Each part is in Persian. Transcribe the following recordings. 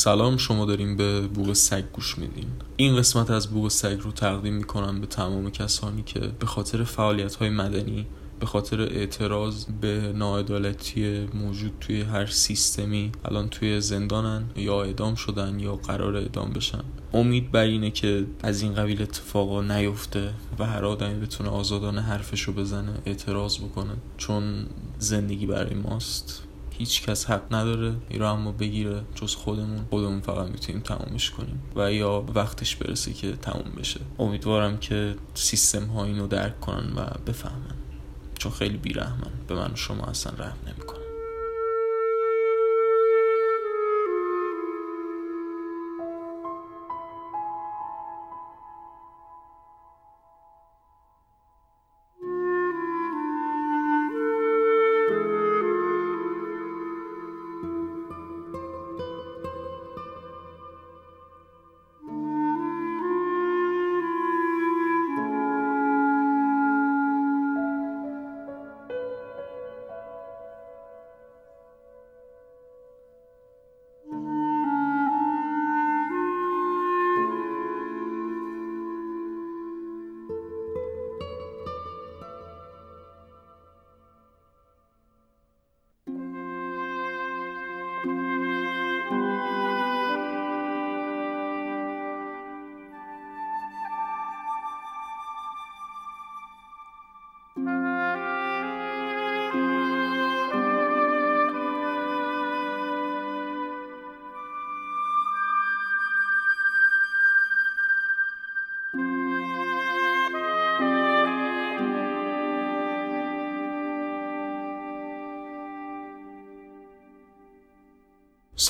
سلام شما داریم به بوق سگ گوش میدین. این قسمت از بوق سگ رو تقدیم می‌کنم به تمام کسانی که به خاطر فعالیت های مدنی به خاطر اعتراض به ناعدالتی موجود توی هر سیستمی الان توی زندانن یا اعدام شدن یا قرار اعدام بشن. امید بر اینه که از این قبیل اتفاقا نیفته و هر آدمی بتونه آزادانه حرفش رو بزنه اعتراض بکنه چون زندگی برای ماست. هیچ کس حق نداره این رو اما بگیره جز خودمون. خودمون فقط می‌تونیم تمومش کنیم. و یا وقتش برسه که تموم بشه. امیدوارم که سیستم ها اینو درک کنن و بفهمن. چون خیلی بیرحمن. به من و شما اصلا رحم نمی‌کنن.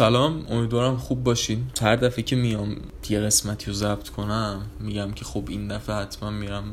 سلام امیدوارم خوب باشین. هر دفعه که میام یه قسمتی رو ضبط کنم میگم که خب این دفعه حتما میرم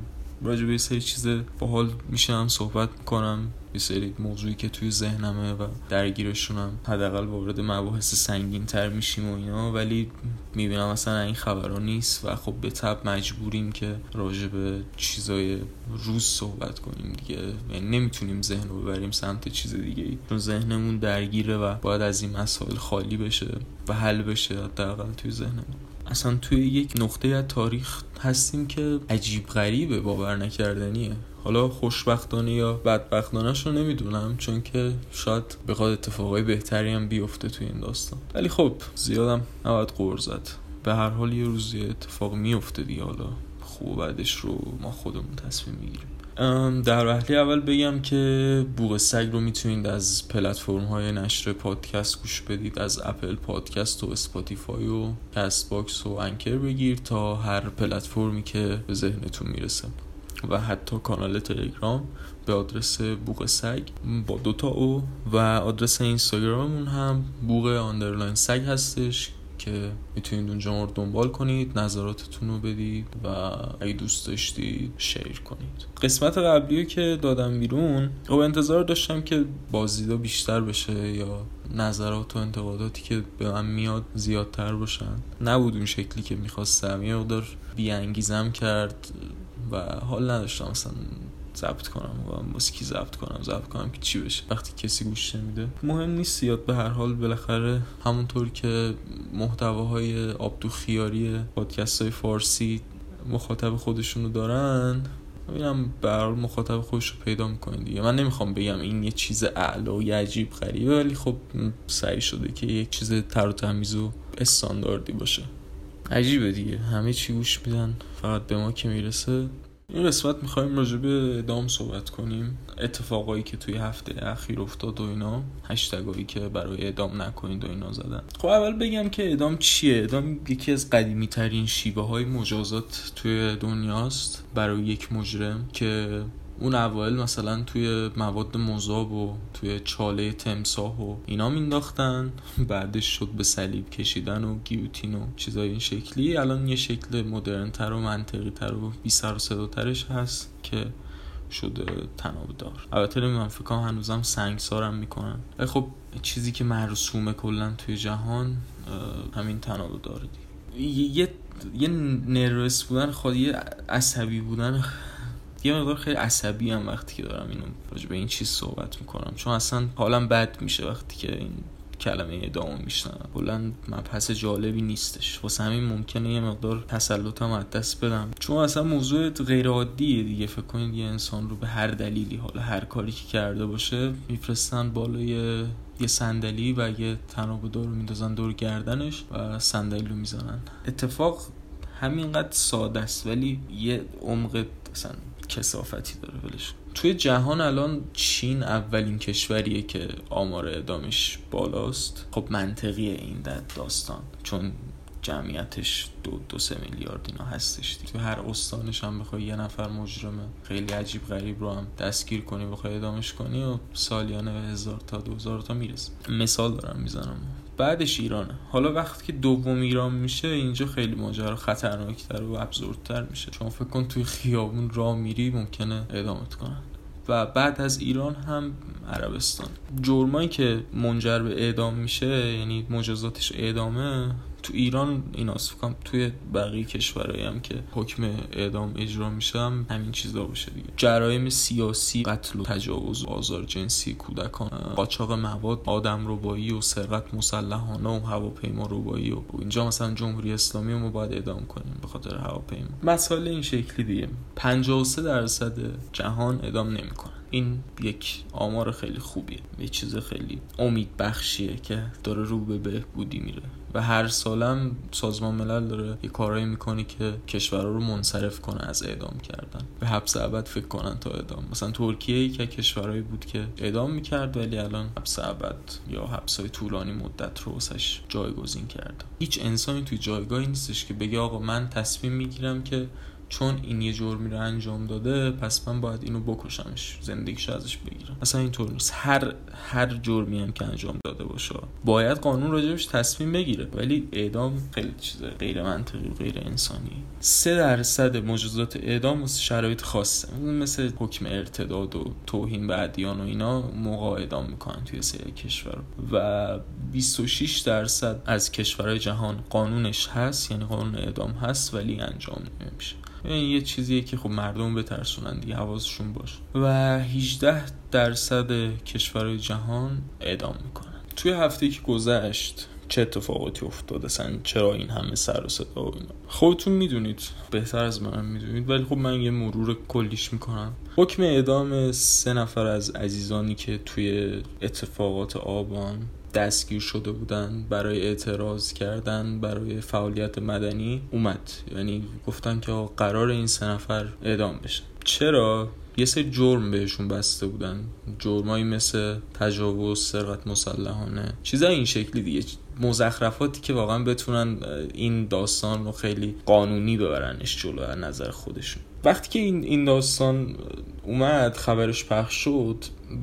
راجع به سری چیز باحال میشم صحبت می‌کنم. یه سری موضوعی که توی ذهنمه و درگیرشونم حداقل وارد مباحث سنگین تر میشیم و اینا. ولی می‌بینم اصلا این خبرها نیست و خب به تب مجبوریم که راجع به چیزای روز صحبت کنیم دیگه. یعنی نمی‌تونیم ذهن رو ببریم سمت چیز دیگه ای چون ذهنمون درگیره و باید از این مسائل خالی بشه و حل بشه حداقل توی ذهنمون. اصلا توی یک نقطه از تاریخ هستیم که عجیب غریبه باور نکردنیه. حالا خوشبختانه یا بدبختانه رو نمی‌دونم چون که شاید بخواد اتفاقای بهتری هم بیفته توی این داستان. ولی خب زیادم نباید غر زد. به هر حال یه روزی اتفاق میفته دیگه حالا خوب بعدش رو ما خودمون تصمیم می‌گیریم. در وهله اول بگم که بوق سگ رو می‌تونید از پلتفرم های نشر پادکست گوش بدید از اپل پادکست و اسپاتیفای و کست باکس و انکر بگیر تا هر پلتفرمی که به ذهنتون می‌رسه. و حتی کانال تلگرام به آدرس بوق سگ با دوتا او و آدرس اینستاگراممون هم بوق آندرلاین سگ هستش که می‌تونید اونجا رو دنبال کنید نظراتتون رو بدید و اگه دوست داشتید شیر کنید. قسمت قبلی که دادم بیرون خب انتظار داشتم که بازدیدا بیشتر بشه یا نظرات و انتقاداتی که به من میاد زیادتر باشن. نبود اون شکلی که می‌خواستم یه مقدار بیانگیزم کرد و حال نداشتم. مثلا ضبط کنم و موسیقی ضبط کنم ضبط کنم که چی بشه. وقتی کسی گوش نمیده مهم نیست یاد به هر حال بالاخره همونطور که محتواهای آبدو خیاری پادکست های فارسی مخاطب خودشونو دارن ببینم به مخاطب خودش رو پیدا می‌کنه دیگه. من نمی‌خوام بگم این یه چیز اعلا و یه عجیب غریبه ولی خب سعی شده که یک چیز تر و تمیز و استانداردی باشه. عجیبه دیگه. همه چی گوش میدن فقط به ما که می‌رسه. این قسمت می‌خوایم راجع به ادام صحبت کنیم. اتفاقایی که توی هفته اخیر افتاد و اینا هشتگایی که برای ادام نکنید و اینا زدن. خب اول بگم که ادام چیه؟ ادام یکی از قدیمی ترین شیوه های مجازات توی دنیاست. برای یک مجرم که اون اوایل مثلا توی مواد مذاب و توی چاله تمساه و اینا مینداختن بعدش شد به صلیب کشیدن و گیوتین و چیزای این شکلی. الان یه شکل مدرن تر و منطقی تر و بی سر و صدا ترش هست که شده تناب دار البته من فکر کنم هنوزم سنگسارم می‌کنن. خب چیزی که مرسومه کلا توی جهان همین تناب داره یه یه نروس بودن خودی عصبی بودن یه مقدار خیلی عصبی هم وقتی که دارم اینو راجع به این چیز صحبت می‌کنم. چون اصلا حالم بد میشه وقتی که این کلمه اعدام میشنن کلا مبحث جالبی نیستش. واسه همین ممکنه یه مقدار تسلطم از دست بدم. چون اصلا موضوع غیر عادیه دیگه. فکر کنید یه انسان رو به هر دلیلی حالا هر کاری که کرده باشه میفرستن بالای یه صندلی و یه تناب دور میندازن دور گردنش و صندلی رو می‌زنن. اتفاق همینقدر ساده است. ولی یه عمق اصلا کسافتی داره ولش توی جهان الان چین اولین کشوریه که آمار اعدامش بالاست. خب منطقیه این داستان چون جمعیتش دو, دو سه میلیارد اینا هستش تو هر استانش هم بخوای یه نفر مجرمه. خیلی عجیب غریب رو هم دستگیر کنی بخوای ادامش کنی و سالیانه به هزار تا دو هزار تا می‌رسه. مثال دارم می‌زنم. بعدش ایرانه. حالا وقتی که دوم ایران میشه اینجا خیلی ماجرا خطرناکتر و ابزوردتر میشه. چون فکر کن توی خیابون راه میری ممکنه اعدامت کنن. و بعد از ایران هم عربستان. جرمایی که منجر به اعدام میشه یعنی مجازاتش اعدامه تو ایران این فکرم توی بقیه کشورهایی هم که حکم اعدام اجرا میشه هم همین چیزا باشه دیگه. جرایم سیاسی قتل و تجاوز و آزار جنسی کودکان قاچاق مواد آدم ربایی و سرقت مسلحانه و هواپیما ربایی و اینجا مثلا جمهوری اسلامی رو ما باید اعدام کنیم به خاطر هواپیما. مسئله این شکلی دیگه. 53 درصد جهان اعدام نمی‌کنه این یک آمار خیلی خوبیه. یه چیز خیلی امید بخشیه که داره رو به بهبودی میره. و هر سالم سازمان ملل داره یه کارایی می‌کنه که کشورها رو منصرف کنه از اعدام کردن. به حبس ابد فکر کنن تا اعدام. مثلا ترکیه ای که کشورهایی بود که اعدام می‌کرد ولی الان حبس ابد یا حبس های طولانی مدت رو واسش جایگزین کرد هیچ انسانی توی جایگاهی نیستش که بگه آقا من تصمیم می‌گیرم که چون این یه جرمی رو انجام داده پس من باید اینو بکشمش زندگیش ازش بگیرم. اصلا اینطور نیست. هر هر جرمی هم که انجام داده باشه باید قانون راجبش تصمیم بگیره. ولی اعدام خیلی چیز غیر منطقی و غیر انسانی. سه درصد مجازات اعدام واسه شرایط خاصه. مثل حکم ارتداد و توهین به ادیان و اینا موقع اعدام می‌کنن توی سری کشور. و 26 درصد از کشورهای جهان قانونش هست یعنی قانون اعدام هست ولی انجام نمیشه. این یه چیزیه که خب مردم بترسونن دیگه حواسشون باشه. و 18 درصد کشورهای جهان اعدام می‌کنن. توی هفته که گذشت چه اتفاقاتی افتاد اصلا چرا این همه سر و صدا و اینا؟ خودتون می‌دونید. بهتر از منم می‌دونید. ولی خب من یه مرور کلیش می‌کنم. حکم اعدام سه نفر از عزیزانی که توی اتفاقات آبان دستگیر شده بودن برای اعتراض کردن برای فعالیت مدنی اومد. یعنی گفتن که قرار این سه نفر اعدام بشن. چرا؟ یه سری جرم بهشون بسته بودن. جرمایی مثل تجاوز سرقت مسلحانه. چیزای این شکلی دیگه. مزخرفاتی که واقعا بتونن این داستان رو خیلی قانونی ببرنش جلو از نظر خودشون. وقتی که این این داستان اومد خبرش پخش شد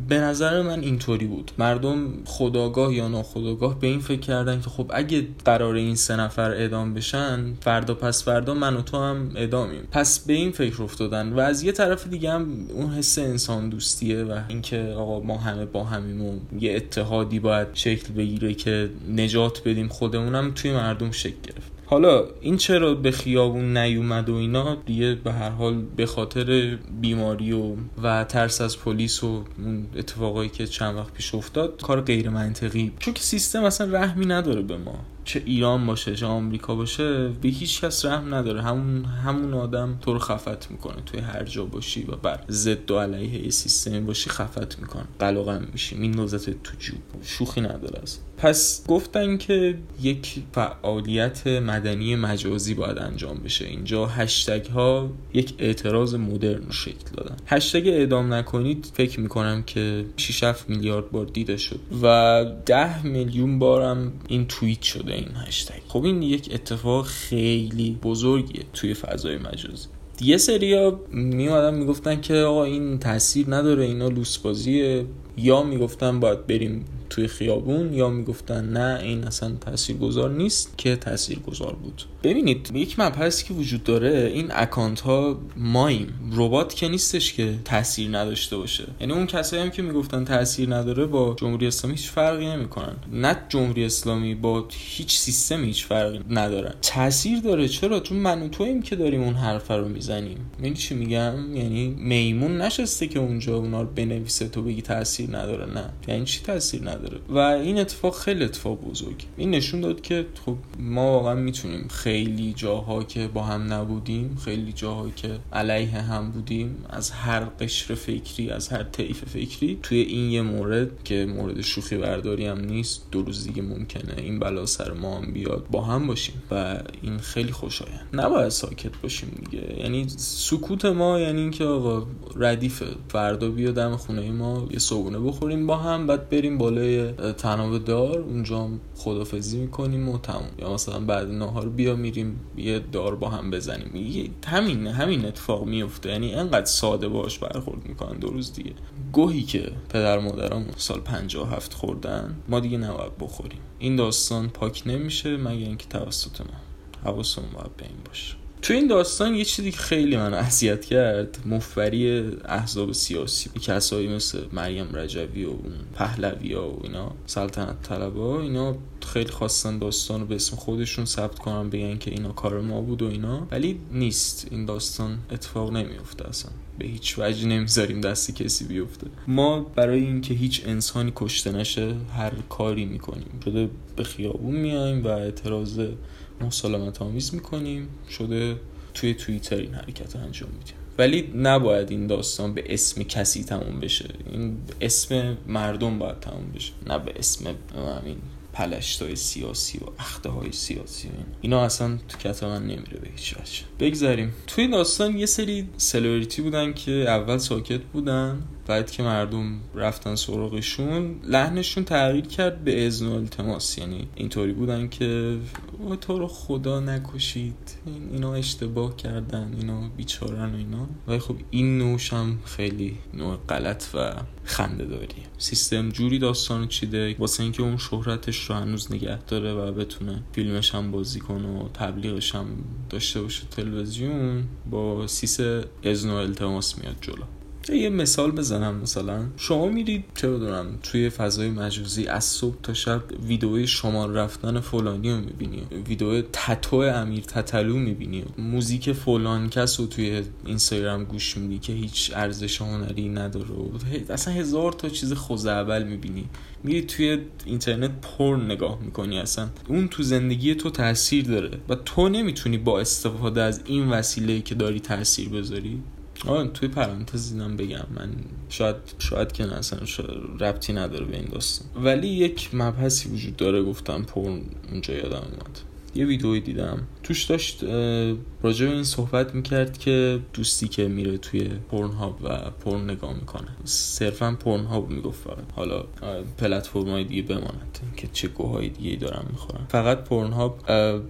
به نظر من اینطوری بود. مردم خداگاه یا ناخداگاه به این فکر کردن که خب اگه قرار این سه نفر اعدام بشن فردا پس فردا من و تو هم اعدامیم. پس به این فکر افتادن و از یه طرف دیگه هم اون حس انسان دوستیه و اینکه آقا ما همه با همیم و یه اتحادی باید شکل بگیره که نجات بدیم خودمونم توی مردم شکل گرفت. حالا این چرا به خیابون نیومد و اینا؟ دیگه به هر حال به خاطر بیماری و و ترس از پلیس و اون اتفاقایی که چند وقت پیش افتاد کار غیر منطقی. چون که سیستم اصلا رحمی نداره به ما. چه ایران باشه چه آمریکا باشه به هیچ کس رحم نداره. همون همون آدم تو رو خفت می‌کنه. توی هر جا باشی و بر ضد و علیه یه سیستمی باشی خفت می‌کنه. قلقم میشی میندازت تو جوب. شوخی نداره از پس گفتن که یک فعالیت مدنی مجازی باید انجام بشه. اینجا هشتگ ها یک اعتراض مدرن شکل دادن. هشتگ اعدام نکنید فکر می‌کنم که 6 میلیارد بار دیده شد. و 10 میلیون بارم این توییت شده. این هشتگ. خب این یک اتفاق خیلی بزرگیه توی فضای مجازی. یه سریا میومدن می‌گفتن که آقا این تاثیر نداره اینا لوسبازیه. یا می‌گفتن باید بریم توی خیابون یا می‌گفتن نه این اصلا تاثیرگذار نیست که تاثیرگذار بود. ببینید یک مبحثی که وجود داره این اکانت ها مایم ربات که نیستش که تاثیر نداشته باشه. یعنی اون کسایی هم که می‌گفتن تاثیر نداره با جمهوری اسلامی هیچ فرقی نمی‌کنن. نه جمهوری اسلامی با هیچ سیستم هیچ فرقی ندارن. تاثیر داره. چرا؟ چون من و تویم که داریم اون حرف رو می‌زنیم. می‌دونی چی میگم؟ یعنی میمون نشسته که اونجا اونا رو بنویسه تو بگی تاثیر نداره. نه. یعنی چی تاثیر نداره؟ نداره. و این اتفاق خیلی اتفاق بزرگ. این نشون داد که خب ما واقعا می‌تونیم خیلی جاها که با هم نبودیم خیلی جاها که علیه هم بودیم از هر قشر فکری از هر طیف فکری توی این یه مورد که مورد شوخی برداری هم نیست دو روز دیگه ممکنه این بلا سر ما هم بیاد با هم باشیم. و این خیلی خوشایند. نباید ساکت باشیم دیگه. یعنی سکوت ما یعنی اینکه آقا ردیفه فردا بیا دم خونه ما یه صبونه بخوریم با هم بعد بریم بالای تناب دار اونجا خدافزی می‌کنیم و تموم. یا مثلا بعد نهار بیا میریم یه دار با هم بزنیم. همین همین اتفاق میفته یعنی انقدر ساده باش برخورد می‌کنن دو روز دیگه. گوهی که پدر مادرم سال 57 خوردن ما دیگه نباید بخوریم. این داستان پاک نمیشه مگه اینکه توسط ما. حواسمون باید به این باشه. تو این داستان یه چیزی که خیلی من اذیت کرد مفبری احزاب سیاسی کسایی مثل مریم رجوی و پهلوی ها و اینا سلطنت طلبا اینا خیلی خواستن داستان رو به اسم خودشون ثبت کنن بگن که اینا کار ما بود و اینا. ولی نیست. این داستان اتفاق نمیفته اصلا. به هیچ وجه نمی‌ذاریم دست کسی بیفته. ما برای اینکه هیچ انسانی کشته نشه هر کاری می‌کنیم. شده به خیابون میایم و اعتراض مسالمت آمیز می‌کنیم. شده توی توییتر این حرکت انجام میدیم. ولی نباید این داستان به اسم کسی تموم بشه. این اسم مردم باید تموم بشه. نه به اسم همین پلشتای سیاسی و اخته های سیاسی اینا اصلا تو کت من نمیره به هیچ وجه. بگذاریم. توی داستان یه سری سلبریتی بودن که اول ساکت بودن بعد که مردم رفتن سراغشون لحنشون تغییر کرد به اذن التماس یعنی اینطوری بودن که تو رو خدا نکشید. اینا اشتباه کردن اینا بیچارن و اینا. ولی خب این نوش هم خیلی نوع غلط و خنده داری سیستم جوری داستان چیده واسه اینکه اون شهرتش رو هنوز نگه داره و بتونه فیلمش هم بازی کنه و تبلیغش هم داشته باشه تلویزیون با سیس اذن و التماس میاد جلو. یه مثال بزنم مثلا؟ شما میرید چه بدونم توی فضای مجازی از صبح تا شب ویدئوی شما رفتن فلانی رو می‌بینی. ویدئو تتو امیر تتلو می‌بینی. موزیک فلان کس رو توی اینستاگرام گوش میدی که هیچ ارزش هنری نداره. اصلا هزار تا چیز خوزعبل می‌بینی. میری توی اینترنت پر نگاه می‌کنی اصلا. اون تو زندگی تو تاثیر داره و تو نمی‌تونی با استفاده از این وسیله که داری تاثیر بذاری. آه توی پرانتز دیدم بگم من شاید شاید که نه اصلا ربطی نداره به این داستان. ولی یک مبحثی وجود داره گفتم پر اونجا یادم اومد. یه ویدئویی دیدم. توش داشت راجع به این صحبت می‌کرد که دوستی که میره توی پورن هاب و پورن نگاه می‌کنه. صرفا پورن هاب می‌گفت فقط. حالا پلتفرم های دیگه بماند. که چه گوهای دیگه دارم می‌خورن فقط پورن هاب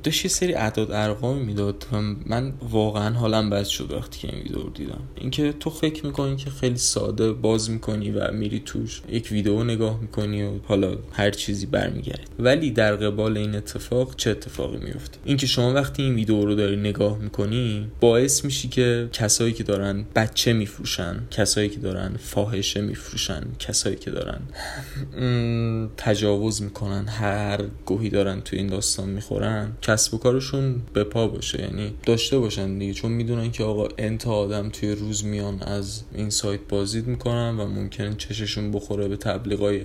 داشت یه سری اعداد ارقامی می‌داد. من واقعا حالم بد شد وقتی که این ویدیو رو دیدم. اینکه تو فکر می‌کنی که خیلی ساده باز می‌کنی و میری توش یک ویدیو نگاه می‌کنی و حالا هر چیزی برمیگرد ولی در قبال این اتفاق چه اتفاقی میفته. اینکه شما وقتی این ویدیو رو داری نگاه می‌کنی باعث میشی که کسایی که دارن بچه میفروشن کسایی که دارن فاحشه میفروشن کسایی که دارن تجاوز می‌کنن هر گوهی دارن توی این داستان می‌خورن کسب و کارشون به پا باشه. یعنی داشته باشن دیگه چون می‌دونن که آقا انت آدم توی روز میان از این سایت بازدید می‌کنن و ممکن چششون بخوره به تبلیغای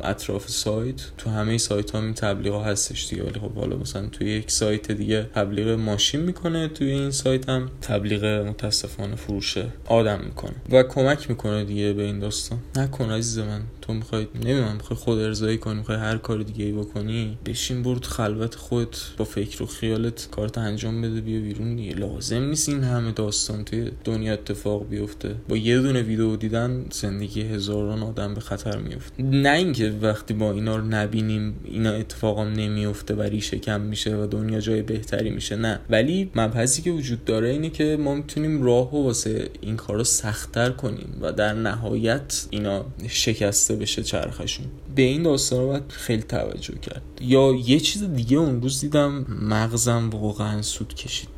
اطراف سایت. تو همه سایت ها این تبلیغ ها هستش دیگه. ولی خب حالا مثلا توی یک سایت دیگه تبلیغ ماشین می‌کنه توی این سایت هم تبلیغ متاسفانه فروش آدم می‌کنه. و کمک می‌کنه دیگه به این داستان. نکن عزیز من. تو می‌خوای نمی‌دونم می‌خوای خود ارزایی کنی می‌خوای هر کار دیگه ای بکنی بشین برو خلوت خودت با فکر و خیالت کارت انجام بده بیا بیرون دیگه. لازم نیست این همه داستان توی دنیا اتفاق بیفته. با یه دونه ویدیو دیدن زندگی هزاران آدم به خطر میفته نه اینکه وقتی با اینا رو نبینیم اینا اتفاقا نمیفته و ریشه کم میشه و دنیا جای بهتری میشه نه. ولی مبحثی که وجود داره اینه که ما می‌تونیم راه و واسه این کارو سختتر کنیم و در نهایت اینا شکسته بشه چرخشون. به این داستان باید خیلی توجه کرد. یا یه چیز دیگه اون روز دیدم مغزم واقعا سود کشید.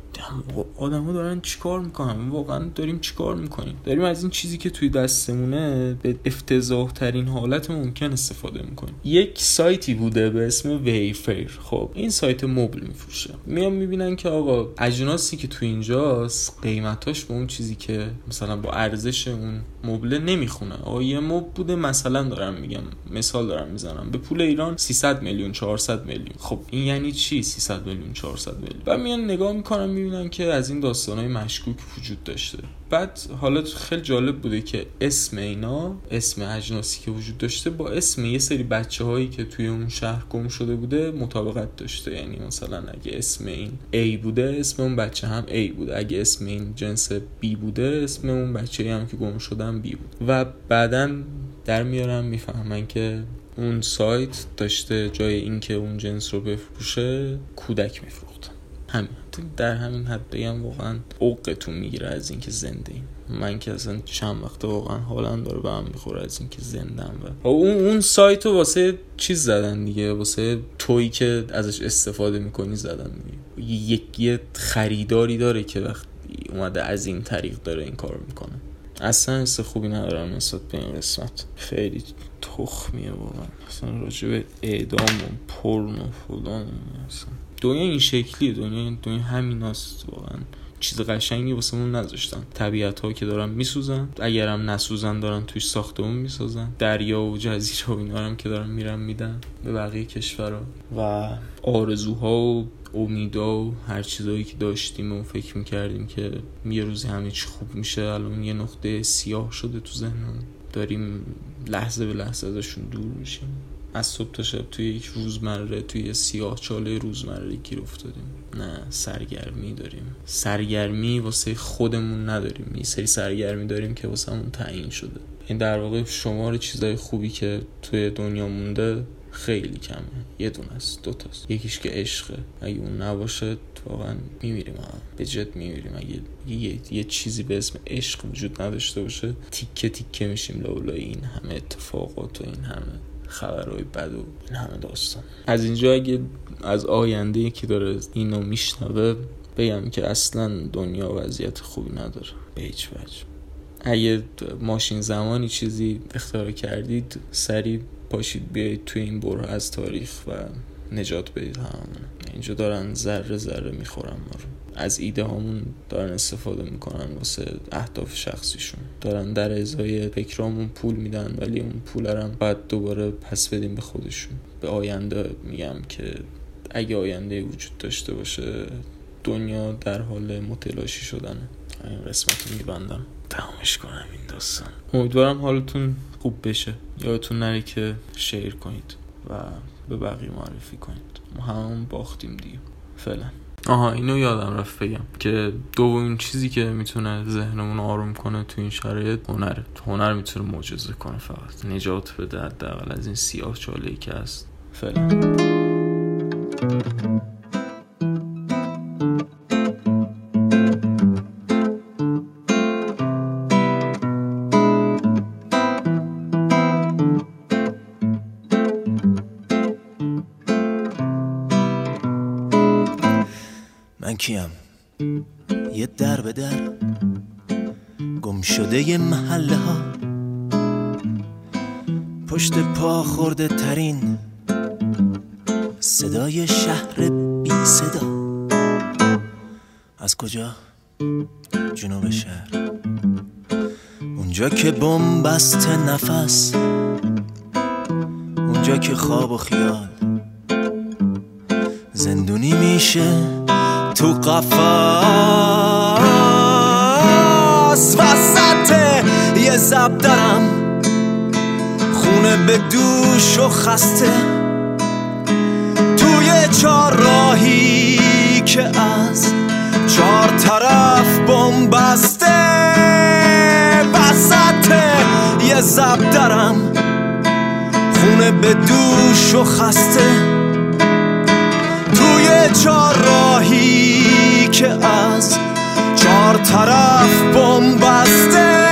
آدما دارن چیکار می‌کنن؟ واقعا داریم چیکار می‌کنیم؟ داریم از این چیزی که توی دستمونه به افتضاح ترین حالت ممکن استفاده می‌کنیم. یک سایتی بوده به اسم ویفیر خب این سایت مبل میفروشه. میان می‌بینن که آقا اجناسی که تو اینجاست قیمتاش به اون چیزی که مثلا با ارزش اون مبله نمی‌خونه. آقا یه مبل بوده مثلا دارم میگم مثال دارم می‌زنم. به پول ایران 300 میلیون 400 میلیون. خب این یعنی چی؟ 300 میلیون 400 میلیون. و میان نگاه می‌کنن می‌بینن که از این داستانهای مشکوک وجود داشته. بعد حالا خیلی جالب بوده که اسم اینا اسم اجناسی که وجود داشته با اسم یه سری بچه هایی که توی اون شهر گم شده بوده مطابقت داشته. یعنی مثلا اگه اسم این A بوده اسم اون بچه هم A بوده. اگه اسم این جنس B بوده اسم اون بچه هم که گم شدن B بود و بعدا در میارم می‌فهمن که اون سایت داشته جای اینکه اون جنس رو بفروشه کودک میفروخت. همین. در همین حد بگم واقعا اوقتون می‌گیره از اینکه زنده این من که اصلا چند وقت واقعا حالا داره به هم می‌خوره از اینکه زندم و اون اون سایت رو واسه چیز زدن دیگه واسه تویی که ازش استفاده می‌کنی زدن دیگه. یک یه خریداری داره که وقت اومده از این طریق داره این کار می‌کنه. اصلا حس خوبی ندارم نسبت به این قسمت. خیلی تخمیه واقعا. اصلا راجع اعدام و پرن و فلان اصلا. دنیا این شکلی دنیا دنیا همین هست واقعا. چیز قشنگی واسه مون نذاشتن. طبیعت ها که دارن میسوزن اگرم نسوزن دارن توش ساختمون می‌سازن. دریا و جزیره و اینا هم که دارن میرن میدن به بقیه کشورها. و آرزوها و امیدا و هر چیزایی که داشتیم و فکر می‌کردیم که یه روزی همه چی خوب میشه الان یه نقطه سیاه شده تو ذهنم. داریم لحظه به لحظه ازشون دور میشیم. از صبح تا شب توی یک روزمره توی سیاه چاله روزمره گیر افتادیم. نه سرگرمی داریم. سرگرمی واسه خودمون نداریم. یه سری سرگرمی داریم که واسه همون تعیین شده. این در واقع شمار چیزای خوبی که توی دنیا مونده خیلی کمه. یه دونه است دو تاست یکیش که عشقه. اگه اون نباشه واقعا میمیریم. به جد میمیریم. اگه یه،, یه چیزی به اسم عشق وجود نداشته باشه تیکه تیکه میشیم. لولای این همه اتفاقات و این همه. خبرهای بد و این همه داستان. از اینجا اگه از آینده که داره اینو میشنوه بگم که اصلا دنیا وضعیت خوبی نداره. به هیچ وجه. اگه ماشین زمانی چیزی اختراع کردید سریع پاشید بیایید توی این بره از تاریخ و نجات بدید. همون اینجا دارن ذره ذره می‌خورن ما رو. از ایده هامون دارن استفاده می‌کنن واسه اهداف شخصیشون. دارن در ازای فکرامون پول میدن ولی اون پول هم باید دوباره پس بدیم به خودشون. به آینده میگم که اگه آینده وجود داشته باشه دنیا در حال متلاشی شدنه. این قسمت میبندم. تمامش کنم این داستان. امیدوارم حالتون خوب بشه. یادتون نره که شیر کنید و به بقیه معرفی کنید. ما همون باختیم دیگه. فعلا. آها اینو یادم رفت بگم که دومین چیزی که می‌تونه ذهنمون آروم کنه تو این شرایط هنره هنر می‌تونه معجزه کنه فقط. نجات بده حداقل از این سیاه چاله که هست. فعلا. کیم؟ یه در به در گم شده محله ها. پشت پا خورده ترین صدای شهر بی صدا. از کجا؟ جنوب شهر. اونجا که بست نفس اونجا که خواب و خیال. زندونی میشه تو قفص وسط یه زب دارم. خونه به دوش و خسته. توی چار راهی که از چهار طرف بسته وسط یه زب دارم. خونه به دوش و خسته. توی چار که از چهار طرف بسته.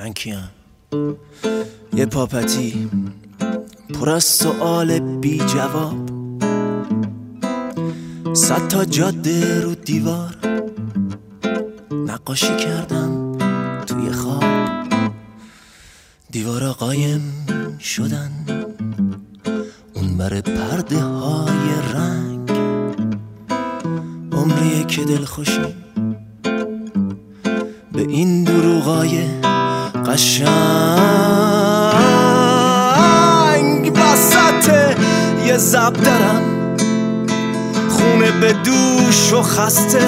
من کیم؟ یه پاپتی. پر از سوال بی جواب. صد تا جاده رو دیوار. نقاشی کردم توی خواب. دیوارا قایم شدن. اون بر پرده های رنگ. عمریه که دل خوشی به این دروغای قشنگ وسط یه زب دارم. خونه به دوش و خسته.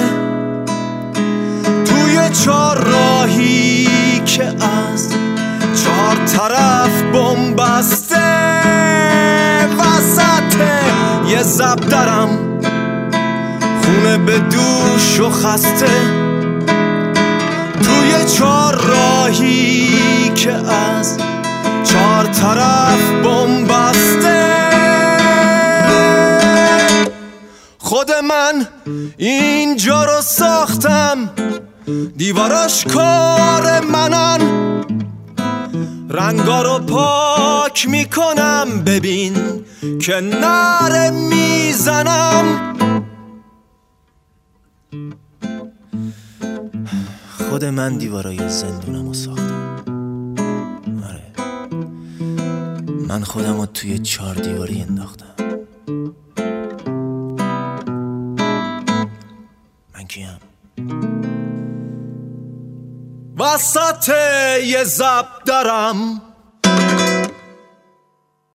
توی چهار راهی که از چهار طرف بمبسته. وسط یه زب دارم. خونه به دوش و خسته. توی چهار راهی که از چهار طرف بمبسته خود من اینجا رو ساختم. دیواراش کار منن. رنگا رو پاک می‌کنم. ببین که نره می‌زنم. خود من دیوارای زندونم رو ساختم. آره. من خودم رو توی چهار دیواری انداختم. من کیم؟ وسط یه زب دارم.